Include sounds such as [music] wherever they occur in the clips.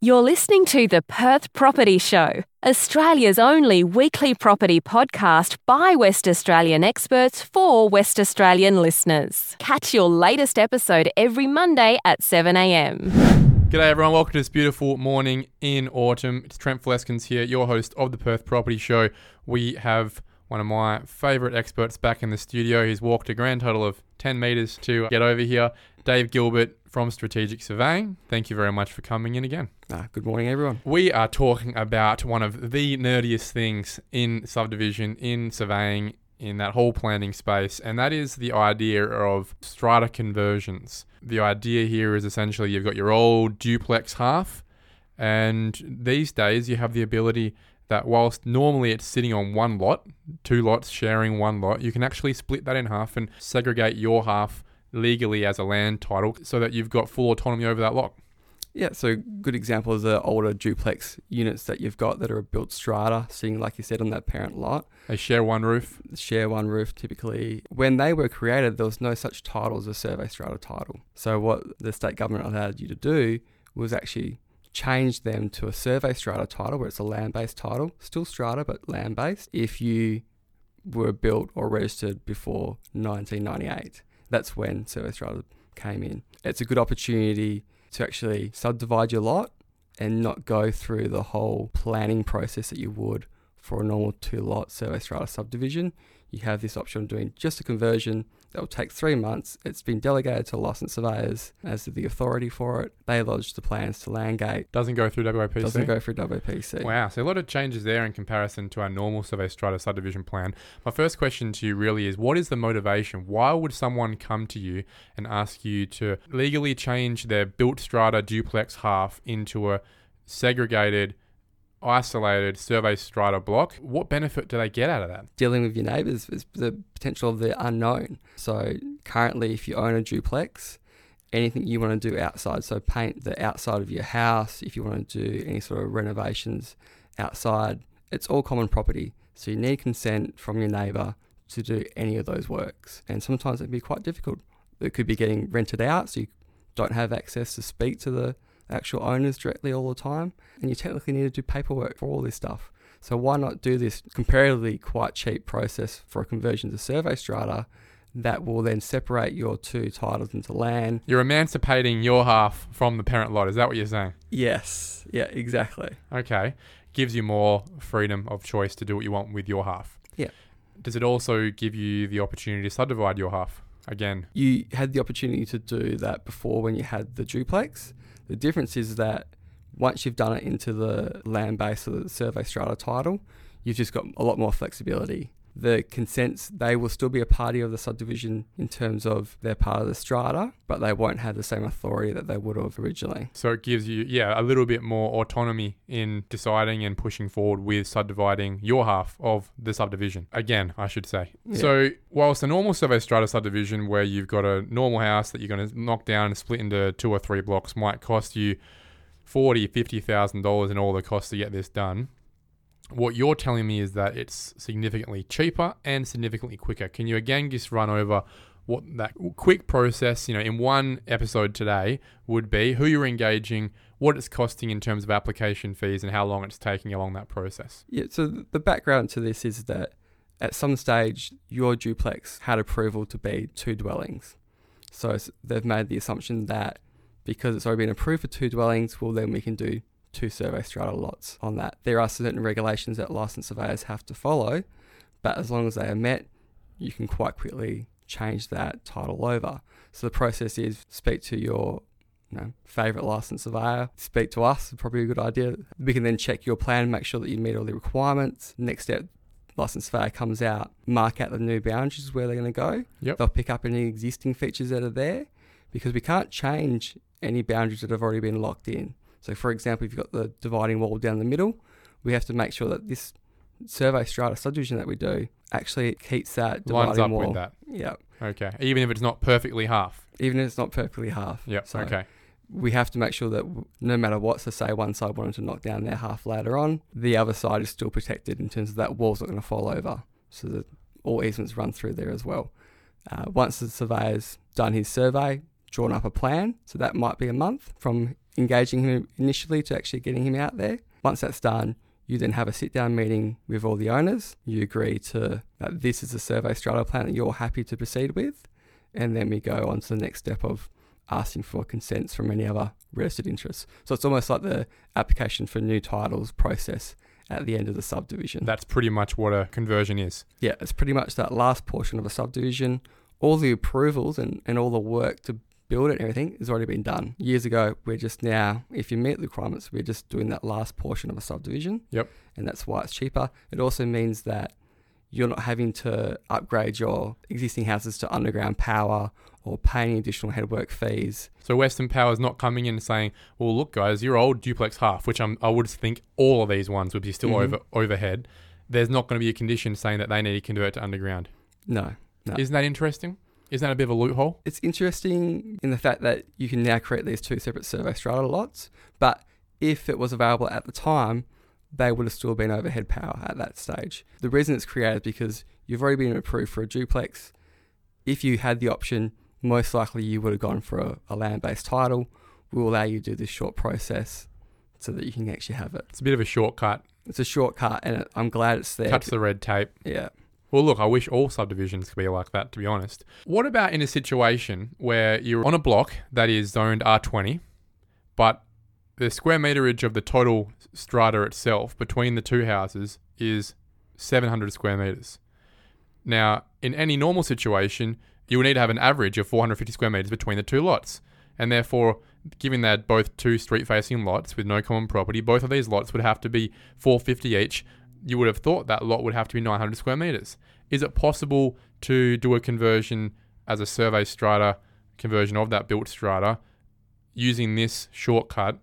You're listening to the Perth Property Show, Australia's only weekly property podcast by West Australian experts for West Australian listeners. Catch your latest episode every Monday at 7am. G'day everyone, welcome to this beautiful morning in autumn. It's Trent Fleskens here, your host of the Perth Property Show. We have one of my favourite experts back in the studio. He's walked a grand total of 10 metres to get over here. Dave Gilbert from Strategic Surveying. Thank you very much for coming in again. Ah, good morning, everyone. We are talking about one of the nerdiest things in subdivision, in surveying, in that whole planning space, and that is the idea of strata conversions. The idea here is essentially you've got your old duplex half, and these days you have the ability that whilst normally it's sitting on one lot, two lots sharing one lot, you can actually split that in half and segregate your half legally as a land title so that you've got full autonomy over that lot. Yeah, so good example is the older duplex units that you've got that are built strata, sitting like you said on that parent lot. They share one roof. Share one roof typically. When they were created, there was no such title as a survey strata title. So what the state government allowed you to do was actually change them to a survey strata title where it's a land based title, still strata but land based, if you were built or registered before 1998 that's when Survey came in. It's a good opportunity to actually subdivide your lot and not go through the whole planning process that you would for a normal two lot survey subdivision. You have this option of doing just a conversion that will take three months. It's been delegated to licensed surveyors as the authority for it. They lodge the plans to Landgate. Doesn't go through WAPC. Doesn't go through WAPC. Wow, so a lot of changes there in comparison to our normal survey strata subdivision plan. My first question to you really is what is the motivation? Why would someone come to you and ask you to legally change their built strata duplex half into a segregated isolated survey strata block. What benefit do they get out of that? Dealing with your neighbours is the potential of the unknown. So currently, if you own a duplex, anything you want to do outside, so paint the outside of your house, if you want to do any sort of renovations outside, it's all common property. So you need consent from your neighbour to do any of those works. And sometimes it can be quite difficult. It could be getting rented out, so you don't have access to speak to the actual owners directly all the time, and you technically need to do paperwork for all this stuff. So why not do this comparatively quite cheap process for a conversion to survey strata that will then separate your two titles into land? You're emancipating your half from the parent lot. Is that what you're saying? Yes. Yeah, exactly. Okay. Gives you more freedom of choice to do what you want with your half. Yeah. Does it also give you the opportunity to subdivide your half again? You had the opportunity to do that before when you had the duplex. The difference is that once you've done it into the land base or the survey strata title, you've just got a lot more flexibility. The consents, they will still be a party of the subdivision in terms of they're part of the strata, but they won't have the same authority that they would have originally. So it gives you, yeah, a little bit more autonomy in deciding and pushing forward with subdividing your half of the subdivision. Again, I should say. Yeah. So whilst a normal survey strata subdivision where you've got a normal house that you're going to knock down and split into two or three blocks might cost you forty, fifty thousand dollars in all the costs to get this done what you're telling me is that it's significantly cheaper and significantly quicker. Can you again just run over what that quick process, you know, in one episode today would be, who you're engaging, what it's costing in terms of application fees, and how long it's taking along that process? Yeah, so the background to this is that at some stage, your duplex had approval to be two dwellings. So they've made the assumption that because it's already been approved for two dwellings, well, then we can do two survey strata lots on that. There are certain regulations that licensed surveyors have to follow, but as long as they are met, you can quite quickly change that title over. So the process is speak to your you know, favorite licensed surveyor, speak to us, probably a good idea. We can then check your plan, make sure that you meet all the requirements. Next step, licensed surveyor comes out, mark out the new boundaries where they're going to go. Yep. They'll pick up any existing features that are there because we can't change any boundaries that have already been locked in. So, for example, if you've got the dividing wall down the middle, we have to make sure that this survey strata subdivision that we do actually keeps that dividing Lines up wall. with that. Yeah. Okay. Even if it's not perfectly half. Even if it's not perfectly half. Yep. So okay. we have to make sure that no matter what, so say one side wanted to knock down their half later on, the other side is still protected in terms of that wall's not going to fall over. So that all easements run through there as well. Uh, once the surveyor's done his survey, drawn up a plan, so that might be a month from engaging him initially to actually getting him out there. Once that's done, you then have a sit down meeting with all the owners. You agree to that this is a survey strata plan that you're happy to proceed with. And then we go on to the next step of asking for consents from any other registered interests. So it's almost like the application for new titles process at the end of the subdivision. That's pretty much what a conversion is. Yeah, it's pretty much that last portion of a subdivision. All the approvals and, and all the work to build it and everything has already been done. Years ago, we're just now, if you meet the requirements, we're just doing that last portion of a subdivision. Yep. And that's why it's cheaper. It also means that you're not having to upgrade your existing houses to underground power or paying additional headwork fees. So Western Power is not coming in and saying, "Well, look, guys, your old duplex half," which I'm, I would think all of these ones would be still Mhm. over overhead. There's not going to be a condition saying that they need to convert to underground. No. No. Isn't that interesting? Isn't that a bit of a loophole? It's interesting in the fact that you can now create these two separate survey strata lots, but if it was available at the time, they would have still been overhead power at that stage. The reason it's created is because you've already been approved for a duplex. If you had the option, most likely you would have gone for a, a land based title. We'll allow you to do this short process so that you can actually have it. It's a bit of a shortcut. It's a shortcut, and I'm glad it's there. Cuts the red tape. yeah. Well, look, I wish all subdivisions could be like that, to be honest. What about in a situation where you're on a block that is zoned R20, but the square meterage of the total strata itself between the two houses is 700 square meters? Now, in any normal situation, you would need to have an average of 450 square meters between the two lots. And therefore, given that both two street facing lots with no common property, both of these lots would have to be 450 each you would have thought that lot would have to be 900 square meters. Is it possible to do a conversion as a survey strata conversion of that built strata using this shortcut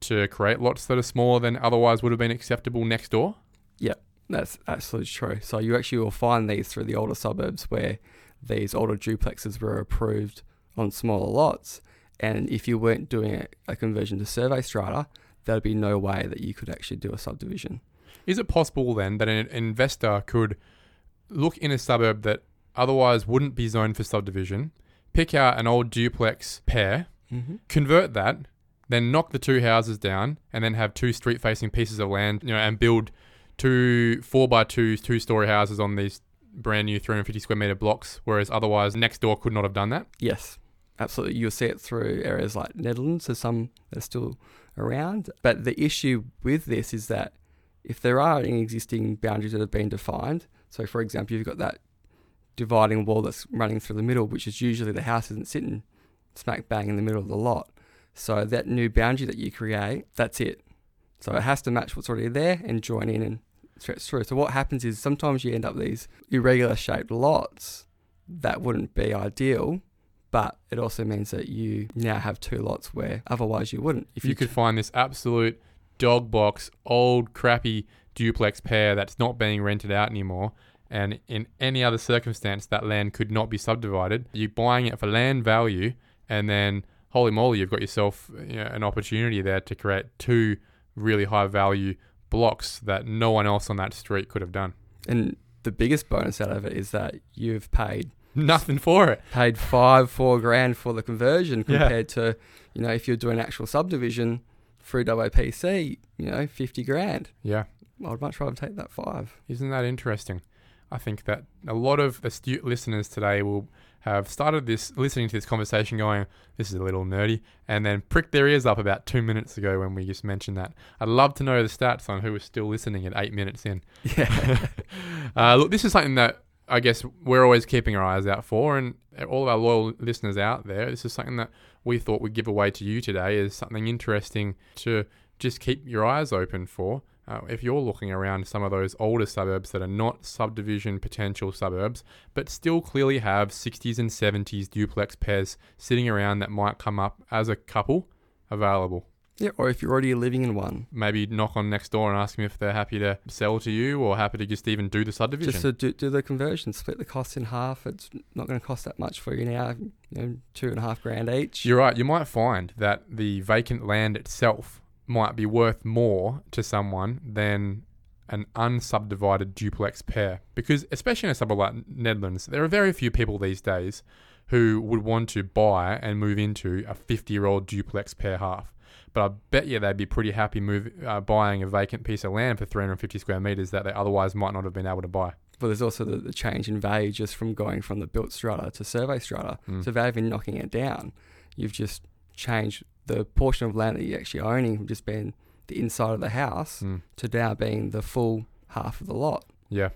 to create lots that are smaller than otherwise would have been acceptable next door? Yeah, that's absolutely true. So you actually will find these through the older suburbs where these older duplexes were approved on smaller lots. And if you weren't doing a, a conversion to survey strata, there'd be no way that you could actually do a subdivision. Is it possible then that an investor could look in a suburb that otherwise wouldn't be zoned for subdivision, pick out an old duplex pair, Mm-hmm. convert that, then knock the two houses down, and then have two street facing pieces of land, you know, and build two four by two two story houses on these brand new 350 square meter blocks, whereas otherwise next door could not have done that. Yes, absolutely. You'll see it through areas like Nedlands. There's some that are still around. But the issue with this is that if there are any existing boundaries that have been defined, so for example, you've got that dividing wall that's running through the middle, which is usually the house isn't sitting smack bang in the middle of the lot. So that new boundary that you create, that's it. So it has to match what's already there and join in and stretch through. So what happens is sometimes you end up with these irregular shaped lots that wouldn't be ideal, but it also means that you now have two lots where otherwise you wouldn't. If you could find this absolute dog box, old crappy duplex pair that's not being rented out anymore, and in any other circumstance that land could not be subdivided, you're buying it for land value, and then holy moly, you've got yourself you know, an opportunity there to create two really high value blocks that no one else on that street could have done. and the biggest bonus out of it is that you've paid [laughs] Nothing for it. paid five, four grand for the conversion Yeah. compared to, you know, if you're doing actual subdivision through WAPC, you know, fifty grand. Yeah. I'd much rather take that five. Isn't that interesting? I think that a lot of astute listeners today will have started this listening to this conversation going, This is a little nerdy, and then pricked their ears up about two minutes ago when we just mentioned that. I'd love to know the stats on who was still listening at eight minutes in. [laughs] Yeah. [laughs] uh, look, this is something that I guess we're always keeping our eyes out for, and all of our loyal listeners out there, this is something that we thought we'd give away to you today is something interesting to just keep your eyes open for. Uh, if you're looking around some of those older suburbs that are not subdivision potential suburbs, but still clearly have 60s and 70s duplex pairs sitting around that might come up as a couple available yeah. Or if you're already living in one, maybe knock on next door and ask them if they're happy to sell to you or happy to just even do the subdivision. just to do, do the conversion, split the costs in half. It's not going to cost that much for you now. You know, two and a half grand each. You're right. You might find that the vacant land itself might be worth more to someone than an unsubdivided duplex pair. Because, especially in a suburb like Nedlands, there are very few people these days who would want to buy and move into a 50 year old duplex pair half. But I bet you they'd be pretty happy move, uh, buying a vacant piece of land for 350 square meters that they otherwise might not have been able to buy. But there's also the, the change in value just from going from the built strata to survey strata. Mm. So rather than knocking it down, you've just changed the portion of land that you're actually owning from just being the inside of the house Mm. to now being the full half of the lot. Yeah.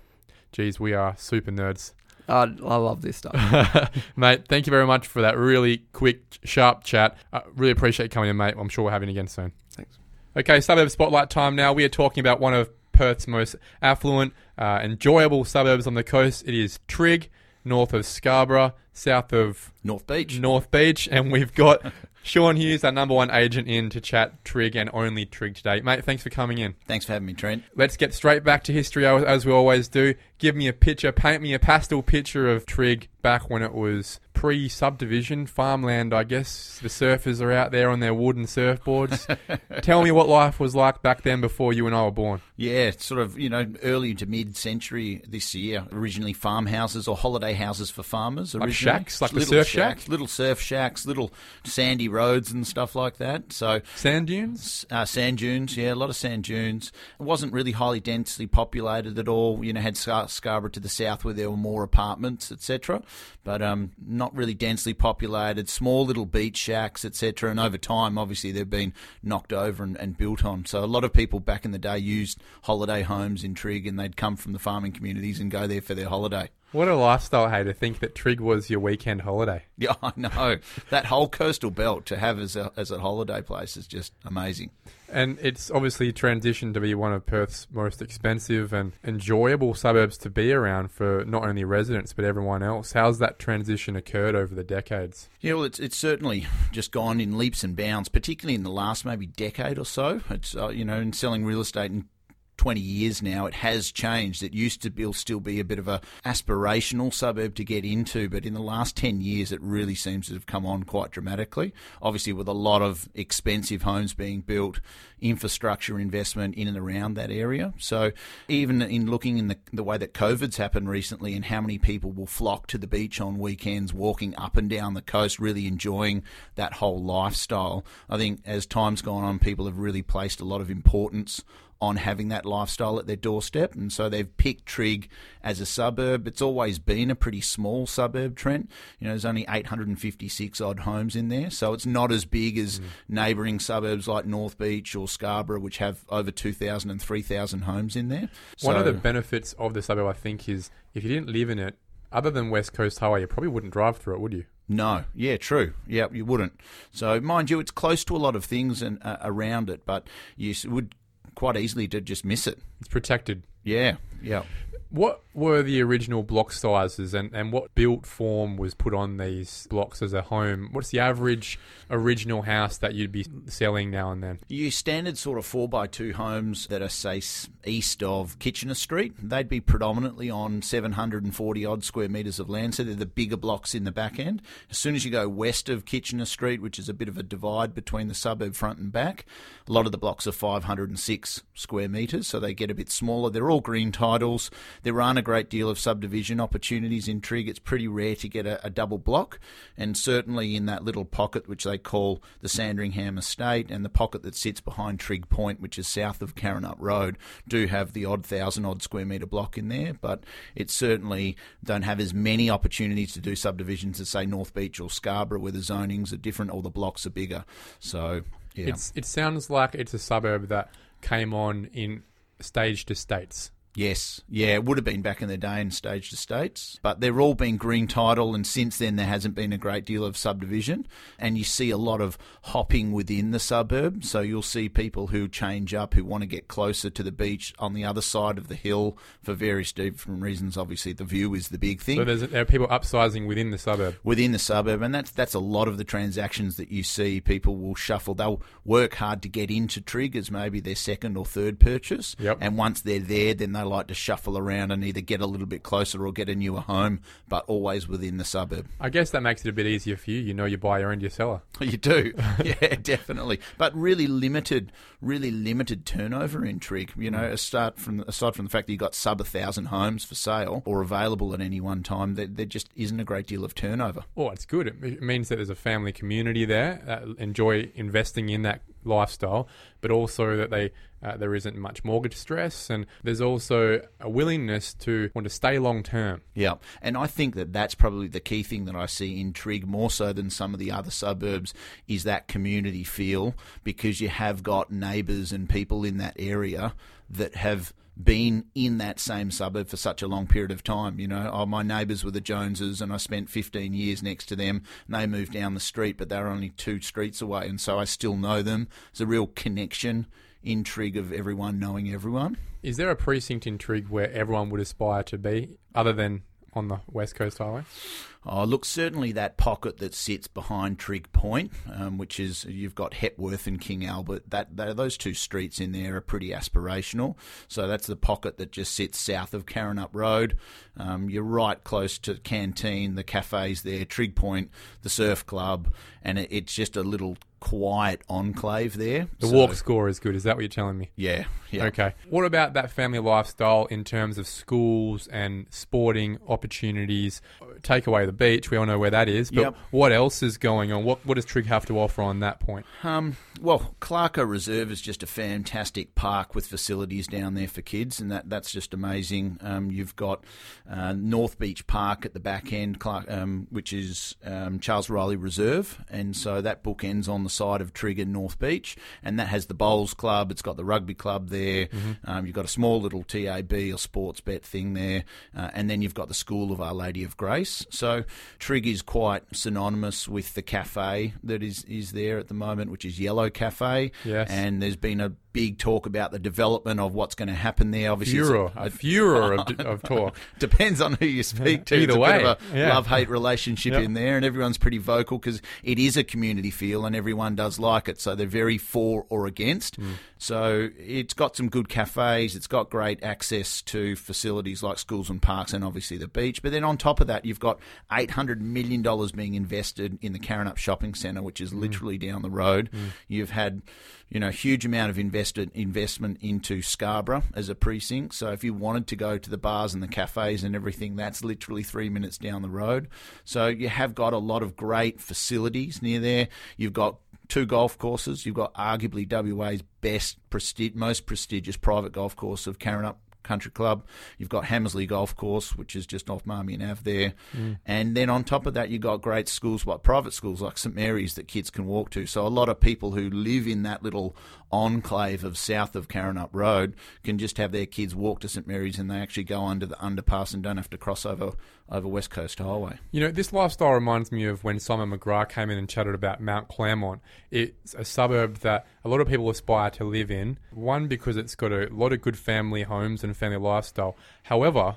Geez, we are super nerds. I, I love this stuff. [laughs] mate, thank you very much for that really quick, sharp chat. I really appreciate you coming in, mate. I'm sure we'll have you again soon. Thanks. Okay, suburb spotlight time now. We are talking about one of Perth's most affluent, uh, enjoyable suburbs on the coast. It is Trigg, north of Scarborough, south of North Beach. North Beach, and we've got [laughs] Sean Hughes, our number one agent, in to chat Trigg and only Trigg today. Mate, thanks for coming in. Thanks for having me, Trent. Let's get straight back to history as we always do. Give me a picture, paint me a pastel picture of Trigg back when it was pre subdivision, farmland, I guess. The surfers are out there on their wooden surfboards. [laughs] Tell me what life was like back then before you and I were born. Yeah, sort of, you know, early to mid century this year. Originally farmhouses or holiday houses for farmers. Like originally. Shacks? Like the little surf shack? shacks, Little surf shacks, little sandy roads and stuff like that. So, Sand dunes? uh, sand dunes, yeah, a lot of sand dunes. It wasn't really highly densely populated at all. You know, had Scar- Scarborough to the south where there were more apartments, etc. But um, not really densely populated. Small little beach shacks, etc. And over time, obviously, they've been knocked over and, and built on. So a lot of people back in the day used holiday homes in Trigg, and they'd come from the farming communities and go there for their holiday. What a lifestyle, hey, to think that Trigg was your weekend holiday. [laughs] Yeah, I know that whole coastal belt to have as a as a holiday place is just amazing. And it's obviously transitioned to be one of Perth's most expensive and enjoyable suburbs to be around for not only residents but everyone else. How's that transition occurred over the decades? Yeah, well, it's it's certainly just gone in leaps and bounds, particularly in the last maybe decade or so. It's uh, you know, in selling real estate in 20 years now, it has changed. It used to be, still be a bit of a aspirational suburb to get into, but in the last 10 years, it really seems to have come on quite dramatically. Obviously, with a lot of expensive homes being built, infrastructure investment in and around that area. So, even in looking in the, the way that COVID's happened recently and how many people will flock to the beach on weekends, walking up and down the coast, really enjoying that whole lifestyle, I think as time's gone on, people have really placed a lot of importance on having that lifestyle at their doorstep. And so they've picked Trigg as a suburb. It's always been a pretty small suburb, Trent. You know, there's only 856 odd homes in there. So it's not as big as neighbouring suburbs like North Beach or Scarborough, which have over 2,000 and 3,000 homes in there. One of the benefits of the suburb, I think, is if you didn't live in it, other than West Coast Highway, you probably wouldn't drive through it, would you? No, yeah, true. Yeah, you wouldn't. So, mind you, it's close to a lot of things and uh, around it, but you would quite easily to just miss it. It's protected. Yeah, yeah. What were the original block sizes and, and what built form was put on these blocks as a home? What's the average original house that you'd be selling now and then? Your standard sort of 4 by 2 homes that are, say, east of Kitchener Street, they'd be predominantly on 740 odd square metres of land, so they're the bigger blocks in the back end. As soon as you go west of Kitchener Street, which is a bit of a divide between the suburb front and back, a lot of the blocks are 506 square metres, so they get a bit smaller. They're all green titles. There aren't a great deal of subdivision opportunities in Trigg. It's pretty rare to get a, a double block, and certainly in that little pocket which they call the Sandringham Estate and the pocket that sits behind Trigg Point, which is south of Karrinyup Road, do have the odd thousand odd square metre block in there, but it certainly don't have as many opportunities to do subdivisions as say North Beach or Scarborough, where the zonings are different or the blocks are bigger. So yeah. It's it sounds like it's a suburb that came on in staged estates. Yes, yeah, it would have been back in the day in staged estates, but they're all been green title, and since then there hasn't been a great deal of subdivision, and you see a lot of hopping within the suburb. So you'll see people who change up, who want to get closer to the beach on the other side of the hill for various different reasons. Obviously, the view is the big thing So there's there are people upsizing within the suburb. within the suburb, and that's that's a lot of the transactions that you see. People will shuffle; they'll work hard to get into Trigg as maybe their second or third purchase, Yep. and once they're there, then they like to shuffle around and either get a little bit closer or get a newer home, but always within the suburb. I guess that makes it a bit easier for you. You know your buyer and your seller. [laughs] You do, [laughs] yeah, definitely. But really limited, really limited turnover in Trigg. You know, mm. aside from aside from the fact that you got sub a thousand homes for sale or available at any one time, there, there just isn't a great deal of turnover. Oh, it's good. It, it means that there's a family community there that enjoy investing in that lifestyle, but also that they uh, there isn't much mortgage stress, and there's also a willingness to want to stay long term. Yeah, and I think that that's probably the key thing that I see in more so than some of the other suburbs is that community feel because you have got neighbours and people in that area that have been in that same suburb for such a long period of time. You know, oh, my neighbours were the Joneses, and I spent 15 years next to them. And they moved down the street, but they were only two streets away, and so I still know them. It's a real connection, intrigue of everyone knowing everyone. Is there a precinct intrigue where everyone would aspire to be, other than on the West Coast Highway? Oh, look, certainly that pocket that sits behind Trigg Point, um, which is you've got Hepworth and King Albert. That, that those two streets in there are pretty aspirational. So that's the pocket that just sits south of Karrinyup Road. Um, you're right close to Canteen, the cafes there, Trigg Point, the surf club, and it, it's just a little quiet enclave there. The So- walk score is good. Is that what you're telling me? Yeah, yeah. Okay. What about that family lifestyle in terms of schools and sporting opportunities? Take away the beach, we all know where that is. But Yep. what else is going on? What what does Trigg have to offer on that point? Um, well, Clarko Reserve is just a fantastic park with facilities down there for kids, and that, that's just amazing. Um, you've got uh, North Beach Park at the back end, Clark, um, which is um, Charles Riley Reserve, and so that book ends on the side of Trigg and North Beach, and that has the bowls club. It's got the rugby club there. Um, you've got a small little TAB or sports bet thing there, uh, and then you've got the School of Our Lady of Grace. So Trigg is quite synonymous with the cafe that is is there at the moment, which is Yellow Cafe. Yes. And there's been a big talk about the development of what's going to happen there. Obviously, Furor, a furor of, of talk. [laughs] Depends on who you speak to. Either it's a way, a yeah. love hate relationship Yep. in there, and everyone's pretty vocal because it is a community feel, and everyone does like it. So they're very for or against. Hmm. So it's got some good cafes. It's got great access to facilities like schools and parks, and obviously the beach. But then on top of that, you've got eight hundred million dollars being invested in the Karrinyup Shopping Centre, which is literally down the road. You've had you know, huge amount of invested investment into Scarborough as a precinct. So if you wanted to go to the bars and the cafes and everything, that's literally three minutes down the road. So you have got a lot of great facilities near there. You've got two golf courses. You've got arguably WA's best, most prestigious private golf course of Karrinyup Country Club. You've got Hamersley Golf Course, which is just off Marmion Ave there. Mm. And then on top of that, you've got great schools, like private schools like St Mary's that kids can walk to. So a lot of people who live in that little enclave of south of Karrinyup Road can just have their kids walk to St Mary's and they actually go under the underpass and don't have to cross over over West Coast Highway. You know, this lifestyle reminds me of when Simon McGrath came in and chatted about Mount Claremont. It's a suburb that a lot of people aspire to live in. One, because it's got a lot of good family homes and family lifestyle. However,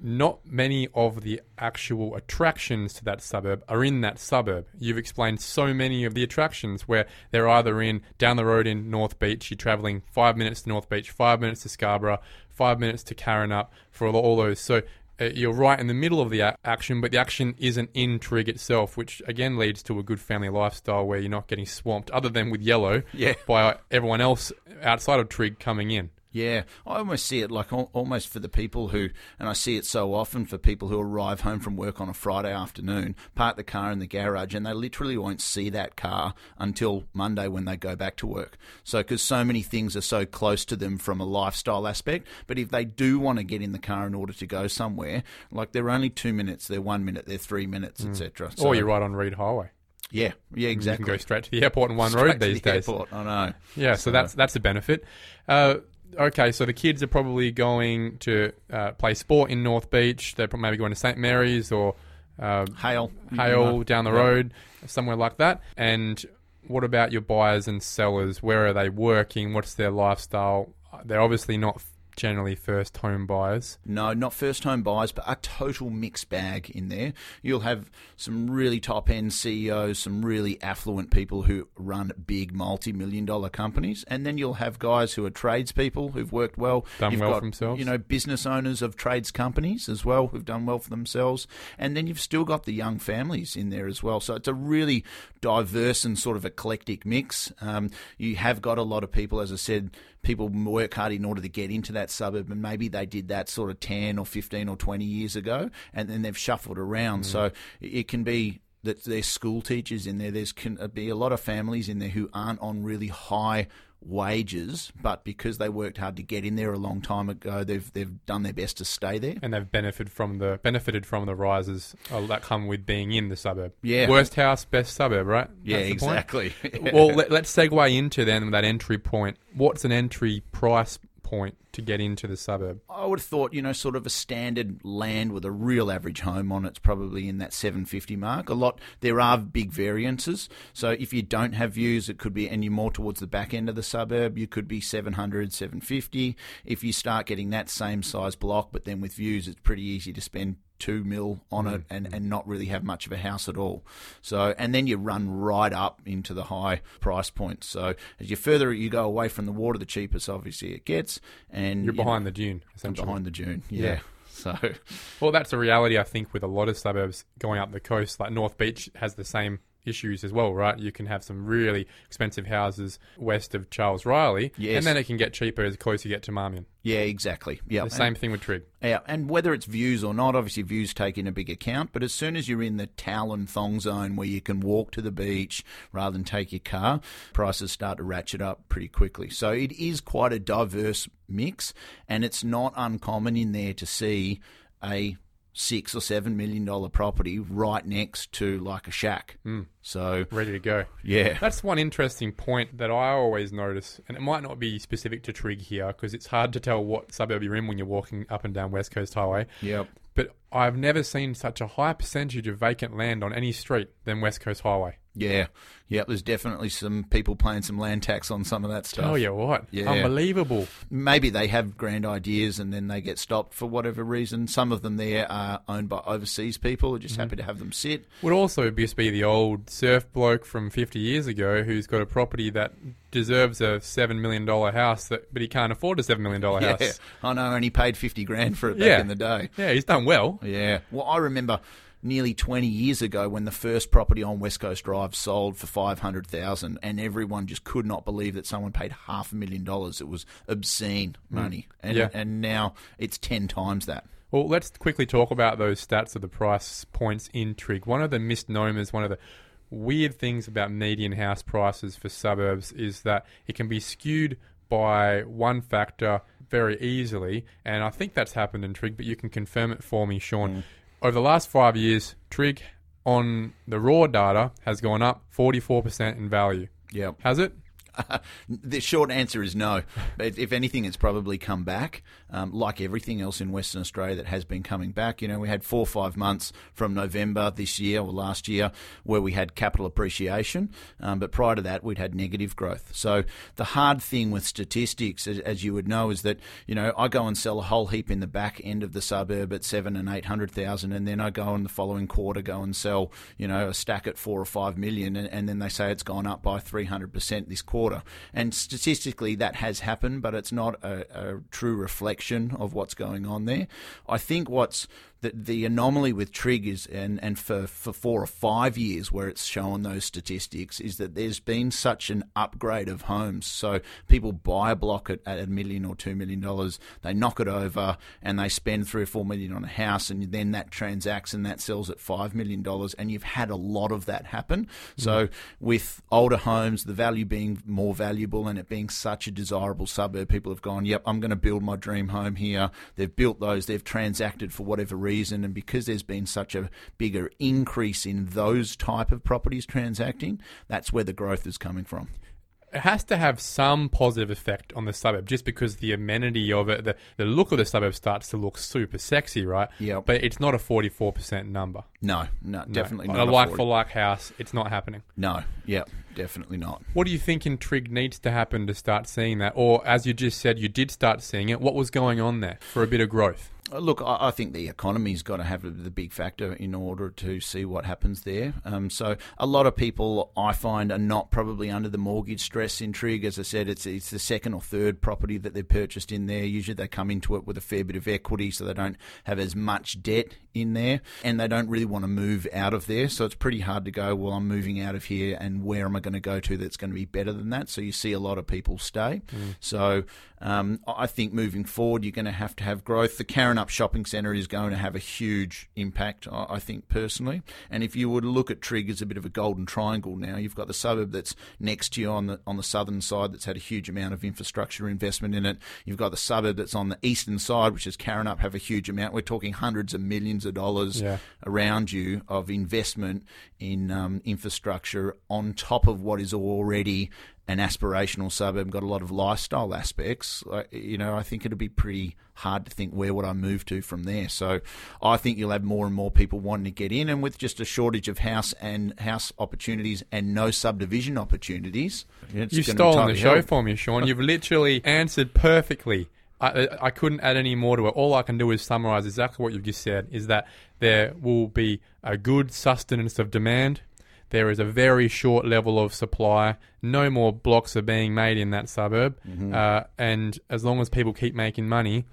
not many of the actual attractions to that suburb are in that suburb. You've explained so many of the attractions where they're either in down the road in North Beach, you're travelling five minutes to North Beach, five minutes to Scarborough, five minutes to Karrinyup for all, all those. So Uh, you're right in the middle of the action, but the action isn't in Trigg itself, which again leads to a good family lifestyle where you're not getting swamped, other than with yellow, Yeah. by everyone else outside of Trigg coming in. Yeah, I almost see it like almost for the people who, and I see it so often for people who arrive home from work on a Friday afternoon, park the car in the garage, and they literally won't see that car until Monday when they go back to work. So, because so many things are so close to them from a lifestyle aspect, but if they do want to get in the car in order to go somewhere, like they're only two minutes, they're one minute, they're three minutes, etc. or you're right on Reid Highway. Yeah, yeah, exactly. You can go straight to the airport in one Straight road these the days. Airport. I know. Yeah, so that's that's a benefit. Uh, okay, so the kids are probably going to uh, play sport in North Beach. They're maybe going to St Mary's or uh, Hale, Hale down the Yeah. road, somewhere like that. And what about your buyers and sellers? Where are they working? What's their lifestyle? They're obviously not generally first home buyers. No, not first home buyers, but a total mixed bag in there. You'll have some really top end CEOs, some really affluent people who run big multi million dollar companies, and then you'll have guys who are tradespeople who've worked well. Done You've well got, for themselves. You know, business owners of trades companies as well who've done well for themselves, and then you've still got the young families in there as well. So it's a really diverse and sort of eclectic mix. Um, you have got a lot of people, as I said, people work hard in order to get into that suburb, and maybe they did that sort of 10 or 15 or 20 years ago, and then they've shuffled around. Mm. So it can be that there's school teachers in there. There's can be a lot of families in there who aren't on really high wages, but because they worked hard to get in there a long time ago, they've they've done their best to stay there. and they've benefited from the benefited from the rises uh, that come with being in the suburb. Yeah. worst house, best suburb, right? Yeah, exactly. well, [laughs] let, let's segue into then that entry point. What's an entry price point to get into the suburb? I would have thought, you know, sort of a standard land with a real average home on it's probably in that 750 mark. A lot, there are big variances. So if you don't have views, it could be, and you're more towards the back end of the suburb, you could be 700, 750. If you start getting that same size block, but then with views, it's pretty easy to spend two mil on it and, and not really have much of a house at all. So, and then you run right up into the high price points. So as you further you go away from the water, the cheapest obviously it gets. And You're you know, behind the dune, I'm essentially. behind the dune. Yeah. Yeah. So Well, that's a reality, I think, with a lot of suburbs going up the coast. Like North Beach has the same issues as well, right? You can have some really expensive houses west of Charles Riley, Yes. and then it can get cheaper as close you get to Marmion. yeah, exactly. Yeah. The same thing with Trigg. Yeah, and whether it's views or not, obviously views take in a big account. But as soon as you're in the towel and thong zone where you can walk to the beach rather than take your car, prices start to ratchet up pretty quickly. So it is quite a diverse mix, and it's not uncommon in there to see a six or seven million dollar property right next to like a shack. Hmm. So Ready to go. yeah, That's one interesting point that I always notice, and it might not be specific to Trigg here because it's hard to tell what suburb you're in when you're walking up and down West Coast Highway. yep. But I've never seen such a high percentage of vacant land on any street than West Coast Highway. Yeah, yeah. There's definitely some people paying some land tax on some of that stuff. Tell you what, Yeah. unbelievable. maybe they have grand ideas and then they get stopped for whatever reason. Some of them there are owned by overseas people who are just mm-hmm. happy to have them sit. Would also just be the old surf bloke from 50 years ago who's got a property that deserves a $7 million house, that, but he can't afford a $7 million house. Yeah, house. [laughs] I know, and he paid 50 grand for it back Yeah. in the day. Yeah, he's done well. Yeah. Well, I remember nearly 20 years ago when the first property on West Coast Drive sold for 500,000 and everyone just could not believe that someone paid half a million dollars. It was obscene mm. money. And Yeah. and now it's 10 times that. Well, let's quickly talk about those stats of the price points in Trigg. One of the misnomers, one of the weird things about median house prices for suburbs is that it can be skewed by one factor very easily, and I think that's happened in Trigg, but you can confirm it for me, Sean. Mm. Over the last five years, Trigg on the raw data has gone up 44% in value. Yeah. Has it? [laughs] The short answer is no. If anything, it's probably come back, um, like everything else in Western Australia that has been coming back. You know, we had four or five months from November this year or last year where we had capital appreciation, um, but prior to that, we'd had negative growth. So the hard thing with statistics, as, as you would know, is that you know I go and sell a whole heap in the back end of the suburb at seven and eight hundred thousand, and then I go in the following quarter go and sell you know a stack at four or five million, and, and then they say it's gone up by three hundred percent this quarter. And statistically, that has happened, but it's not a, a true reflection of what's going on there. I think what's the, the anomaly with Trigg is, and, and for, for four or five years where it's shown those statistics, is that there's been such an upgrade of homes. So people buy a block at, at a million or two million dollars, they knock it over, and they spend three or four million on a house, and then that transacts and that sells at five million dollars, and you've had a lot of that happen. Mm-hmm. So with older homes, the value being more valuable and it being such a desirable suburb, people have gone, yep, I'm going to build my dream home here. They've built those, they've transacted for whatever reason, and because there's been such a bigger increase in those type of properties transacting, that's where the growth is coming from. it has to have some positive effect on the suburb just because the amenity of it, the, the look of the suburb starts to look super sexy, right? Yep. But it's not a 44% number. No, no, No. definitely a like 40. for like house, it's not happening. No, yeah, definitely not. What do you think in Trigg needs to happen to start seeing that? Or as you just said, you did start seeing it. What was going on there for a bit of growth? Uh, Look, I I think the economy's got to have the big factor in order to see what happens there. Um, so a lot of people I find are not probably under the mortgage stress intrigue. As I said, it's it's the second or third property that they've purchased in there. Usually they come into it with a fair bit of equity, so they don't have as much debt in there, and they don't really want to move out of there. So it's pretty hard to go. Well, I'm moving out of here, and where am I going to go to that's going to be better than that? So you see a lot of people stay. So Um, I think moving forward, you're going to have to have growth. The Karrinyup Shopping Centre is going to have a huge impact, I think, personally. And if you to look at Trigg as a bit of a golden triangle now, you've got the suburb that's next to you on the on the southern side that's had a huge amount of infrastructure investment in it. You've got the suburb that's on the eastern side, which is Karrinyup, have a huge amount. We're talking hundreds of millions of dollars Yeah. around you of investment in um, infrastructure on top of what is already an aspirational suburb, got a lot of lifestyle aspects. You know, I think it'd be pretty hard to think where would I move to from there. So I think you'll have more and more people wanting to get in, and with just a shortage of house and house opportunities and no subdivision opportunities, it's You've stolen the show help. for me, Sean. [laughs] You've literally answered perfectly. I, I couldn't add any more to it. All I can do is summarize exactly what you've just said is that there will be a good sustenance of demand. There is a very short level of supply. No more blocks are being made in that suburb. Mm-hmm. Uh, and as long as people keep making money,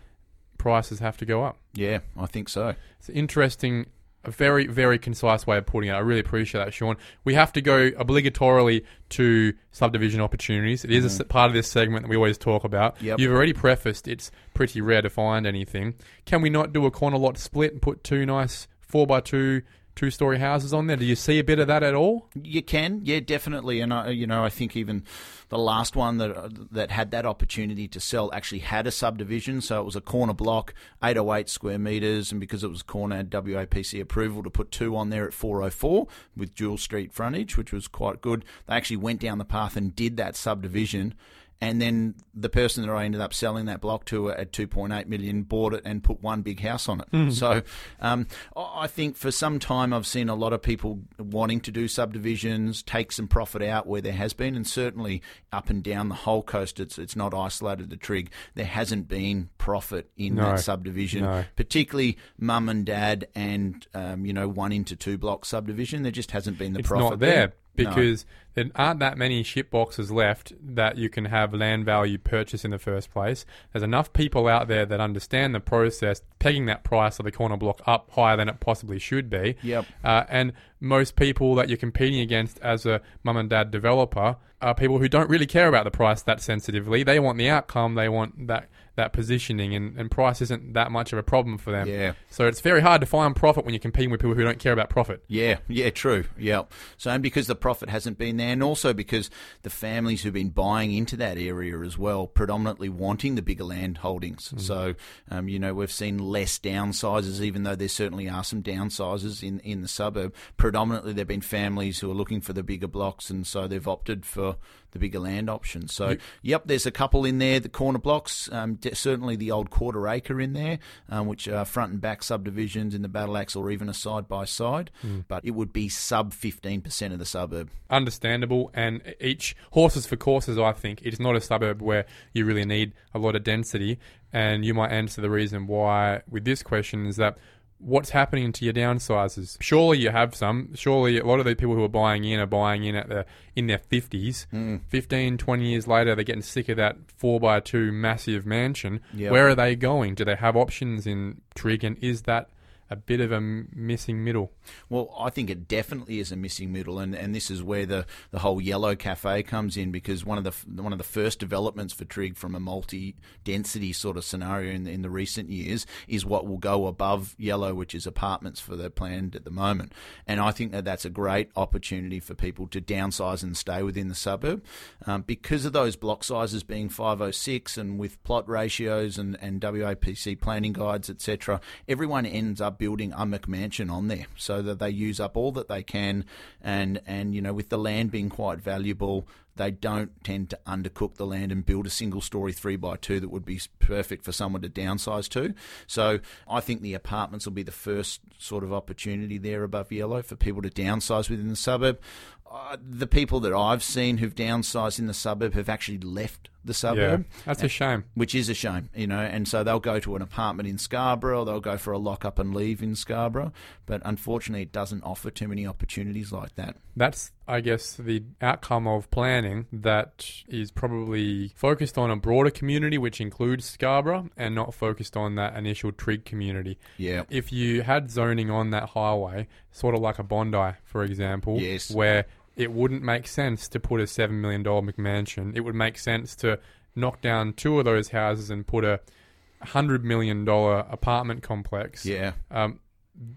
prices have to go up. Yeah, I think so. It's an interesting, a very, very concise way of putting it. I really appreciate that, Sean. We have to go obligatorily to subdivision opportunities. It is a part of this segment that we always talk about. Mm-hmm. Yep. You've already prefaced it's pretty rare to find anything. Can we not do a corner lot split and put two nice 4 by 2 two story houses on there? Do you see a bit of that at all? You can, yeah, definitely, and I, you know, I think even the last one that that had that opportunity to sell actually had a subdivision, so it was a corner block, 808 square meters, and because it was corner, had WAPC approval to put two on there at 404 with dual street frontage, which was quite good. They actually went down the path and did that subdivision. And then the person that I ended up selling that block to at 2.8 million bought it and put one big house on it. So um, I I think for some time I've seen a lot of people wanting to do subdivisions, take some profit out where there has been, and certainly up and down the whole coast, it's it's not isolated to Trigg. There hasn't been profit in No. that subdivision, No. particularly mum and dad and um, you know one into two block subdivision. There just hasn't been the it's profit not there No. because there aren't that many ship boxes left that you can have land value purchase in the first place. There's enough people out there that understand the process, pegging that price of the corner block up higher than it possibly should be. Yep. Uh, and most people that you're competing against as a mum and dad developer are people who don't really care about the price that sensitively. They want the outcome, they want that that positioning, and, and price isn't that much of a problem for them. Yeah. So it's very hard to find profit when you're competing with people who don't care about profit. Yeah, yeah, true. Yeah. So, and because the profit hasn't been there, and also because the families who've been buying into that area as well, predominantly wanting the bigger land holdings. So, um, you know, we've seen less downsizes, even though there certainly are some downsizes in, in the suburb. Predominantly, there have been families who are looking for the bigger blocks, and so they've opted for the bigger land option. So, yep, there's a couple in there. The corner blocks, um, de- certainly the old quarter acre in there, um, which are front and back subdivisions in the battle axe or even a side by side. But it would be sub 15% of the suburb. understandable and each horses for courses i think it's not a suburb where you really need a lot of density and you might answer the reason why with this question is that what's happening to your downsizes surely you have some. Surely a lot of the people who are buying in are buying in at the in their 50s Mm. 15 20 years later they're getting sick of that 4x2 massive mansion. Yep. where are they going? Do they have options in Trigg? And is that a bit of a missing middle Well, I think it definitely is a missing middle, and, and this is where the, the whole yellow cafe comes in because one of the one of the first developments for Trigg from a multi density sort of scenario in the, in the recent years is what will go above yellow, which is apartments for the planned at the moment, and I think that that's a great opportunity for people to downsize and stay within the suburb um, because of those block sizes being 506 and with plot ratios and, and WAPC planning guides, etc. Everyone ends up building a McMansion on there so that they use up all that they can, and and you know with the land being quite valuable. They don't tend to undercook the land and build a single story three by two that would be perfect for someone to downsize to. So I think the apartments will be the first sort of opportunity there above yellow for people to downsize within the suburb. Uh, the people that I've seen who've downsized in the suburb have actually left the suburb yeah that's a shame which is a shame, you know. And so they'll go to an apartment in Scarborough, or they'll go for a lock up and leave in Scarborough. But unfortunately, it doesn't offer too many opportunities like that. that's I guess the outcome of planning that is probably focused on a broader community which includes Scarborough and not focused on that initial Trigg community. Yeah. If you had zoning on that highway, sort of like a Bondi, for example, Yes. where it wouldn't make sense to put a $7 million McMansion. It would make sense to knock down two of those houses and put a hundred million dollar apartment complex. Yeah. Um,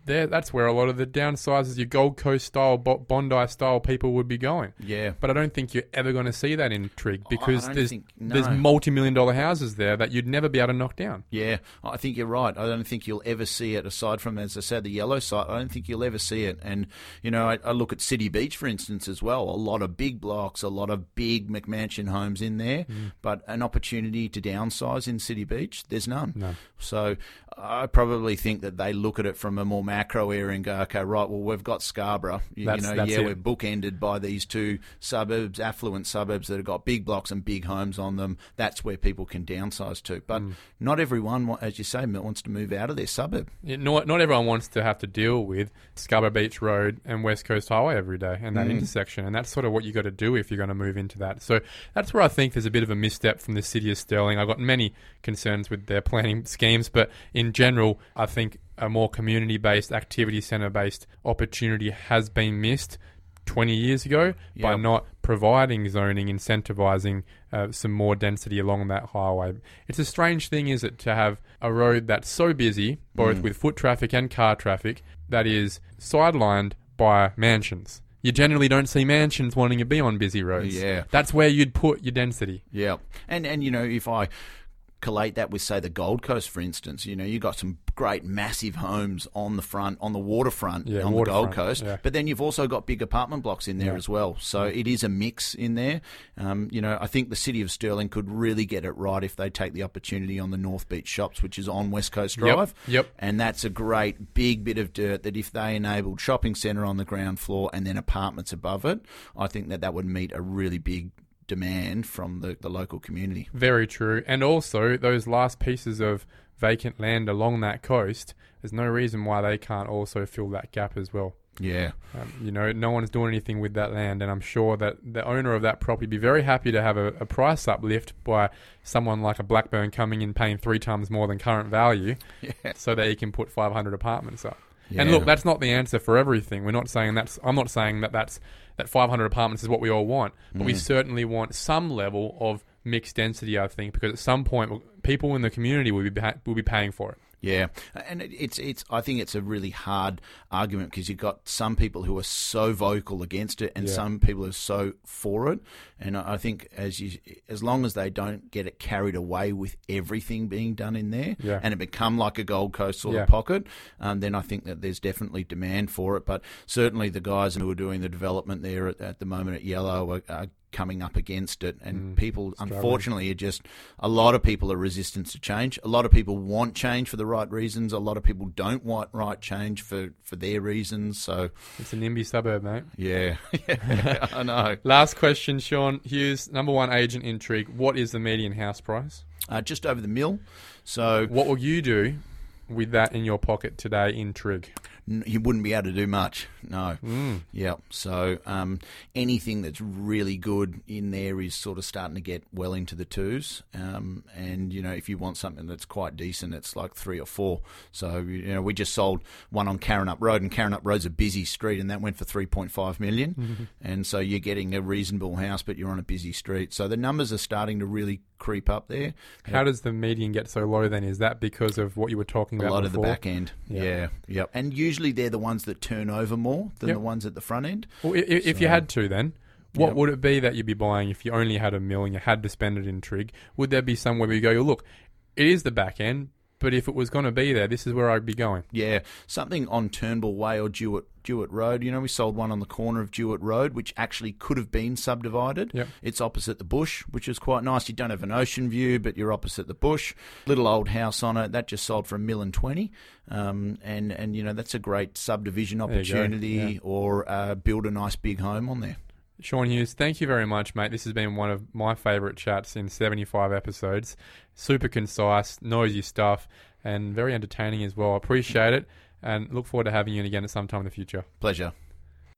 there, that's where a lot of the downsizes, your Gold Coast style, Bondi style people would be going. Yeah. But I don't think you're ever going to see that in Trigg because there's think- there's multi-million dollar houses there that you'd never be able to knock down. Yeah, I think you're right. I don't think you'll ever see it aside from, as I said, the yellow site. I don't think you'll ever see it. And, you know, I, I look at City Beach, for instance, as well. A lot of big blocks, a lot of big McMansion homes in there, mm. but an opportunity to downsize in City Beach, there's none. No. So I probably think that they look at it from a more macro area and go, okay, right, well, we've got Scarborough. You, That's- know, that's yeah, it. we're bookended by these two suburbs, affluent suburbs that have got big blocks and big homes on them. That's where people can downsize to. But Mm. not everyone, as you say, wants to move out of their suburb. Yeah, Not, not everyone wants to have to deal with Scarborough Beach Road and West Coast Highway every day and that intersection. And that's sort of what you've got to do if you're going to move into that. So that's where I think there's a bit of a misstep from the city of Stirling. I've got many concerns with their planning schemes, but in general, I think a more community based, activity centre based opportunity has been missed. 20 years ago by not providing zoning, incentivizing uh, some more density along that highway. It's a strange thing, is it, to have a road that's so busy, both with foot traffic and car traffic, that is sidelined by mansions. You generally don't see mansions wanting to be on busy roads. Yeah. That's where you'd put your density. Yeah, and and you know if I collate that with say the Gold Coast, for instance, you know you've got some great massive homes on the front on the waterfront Yeah, on the Gold Coast, yeah. but then you've also got big apartment blocks in there Yeah. as well. So it is a mix in there. Um, you know, I think the city of Stirling could really get it right if they take the opportunity on the North Beach Shops, which is on West Coast Yep, Drive. yep. And that's a great big bit of dirt that if they enabled shopping centre on the ground floor and then apartments above it, I think that that would meet a really big demand from the, the local community. Very true. And also, those last pieces of vacant land along that coast, there's no reason why they can't also fill that gap as well. Yeah. Um, you know, no one's doing anything with that land, and I'm sure that the owner of that property would be very happy to have a, a price uplift by someone like a Blackburne coming in paying three times more than current value, [laughs] Yeah. so that he can put 500 apartments up. And look, that's not the answer for everything. We're not saying that's. I'm not saying that that's that 500 apartments is what we all want, but Mm. we certainly want some level of mixed density. I think because at some point, people in the community will be will be paying for it. Yeah, and it's it's. I think it's a really hard argument because you've got some people who are so vocal against it, and Yeah. some people are so for it. And I think as you, as long as they don't get it carried away with everything being done in there, Yeah. and it become like a Gold Coast sort Yeah. of pocket, um, then I think that there's definitely demand for it. But certainly the guys who are doing the development there at, at the moment at Yellow are, are coming up against it, and Mm, people struggling. unfortunately are just a lot of people are resistant to change. A lot of people want change for the right reasons. A lot of people don't want right change for for their reasons. So It's a NIMBY suburb, mate. yeah, [laughs] yeah I know. [laughs] Last question, Sean Hughes, number one agent in Trigg. What is the median house price? Uh, just over the mill. So What will you do with that in your pocket today in Trigg? You wouldn't be able to do much. No. Mm. Yeah. So um, anything that's really good in there is sort of starting to get well into the twos. Um, and you know, if you want something that's quite decent, it's like three or four. So you know, we just sold one on Karrinyup Road, and Karrinyup Road's a busy street, and that went for three point five million. [laughs] And so you're getting a reasonable house, but you're on a busy street. So the numbers are starting to really creep up there. How does the median get so low then? Is that because of what you were talking about? A lot of the back end, Yeah. yeah, yep. And usually they're the ones that turn over more than Yep. the ones at the front end. Well, i- i- if you had to, then what Yep. would it be that you'd be buying if you only had a mill and you had to spend it in Trigg? Would there be somewhere where you go, look, it is the back end, but if it was going to be there, this is where I'd be going. Yeah, something on Turnbull Way or Jewett Jewett Road. You know, we sold one on the corner of Jewett Road, which actually could have been subdivided. Yep. It's opposite the bush, which is quite nice. You don't have an ocean view, but you're opposite the bush. Little old house on it that just sold for a mill and twenty, um, and and you know that's a great subdivision There you go, opportunity, yeah. or uh, build a nice big home on there. Sean Hughes, thank you very much, mate. This has been one of my favourite chats in 75 episodes. Super concise, knows your stuff, and very entertaining as well. I appreciate it and look forward to having you in again at some time in the future. Pleasure.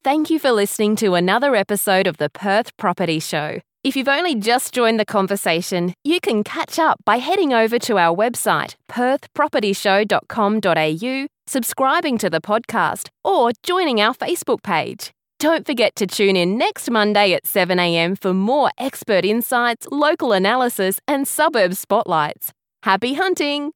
Thank you for listening to another episode of the Perth Property Show. If you've only just joined the conversation, you can catch up by heading over to our website, perthpropertyshow.com.au, subscribing to the podcast, or joining our Facebook page. Don't forget to tune in next Monday at 7am for more expert insights, local analysis, and suburb spotlights. Happy hunting!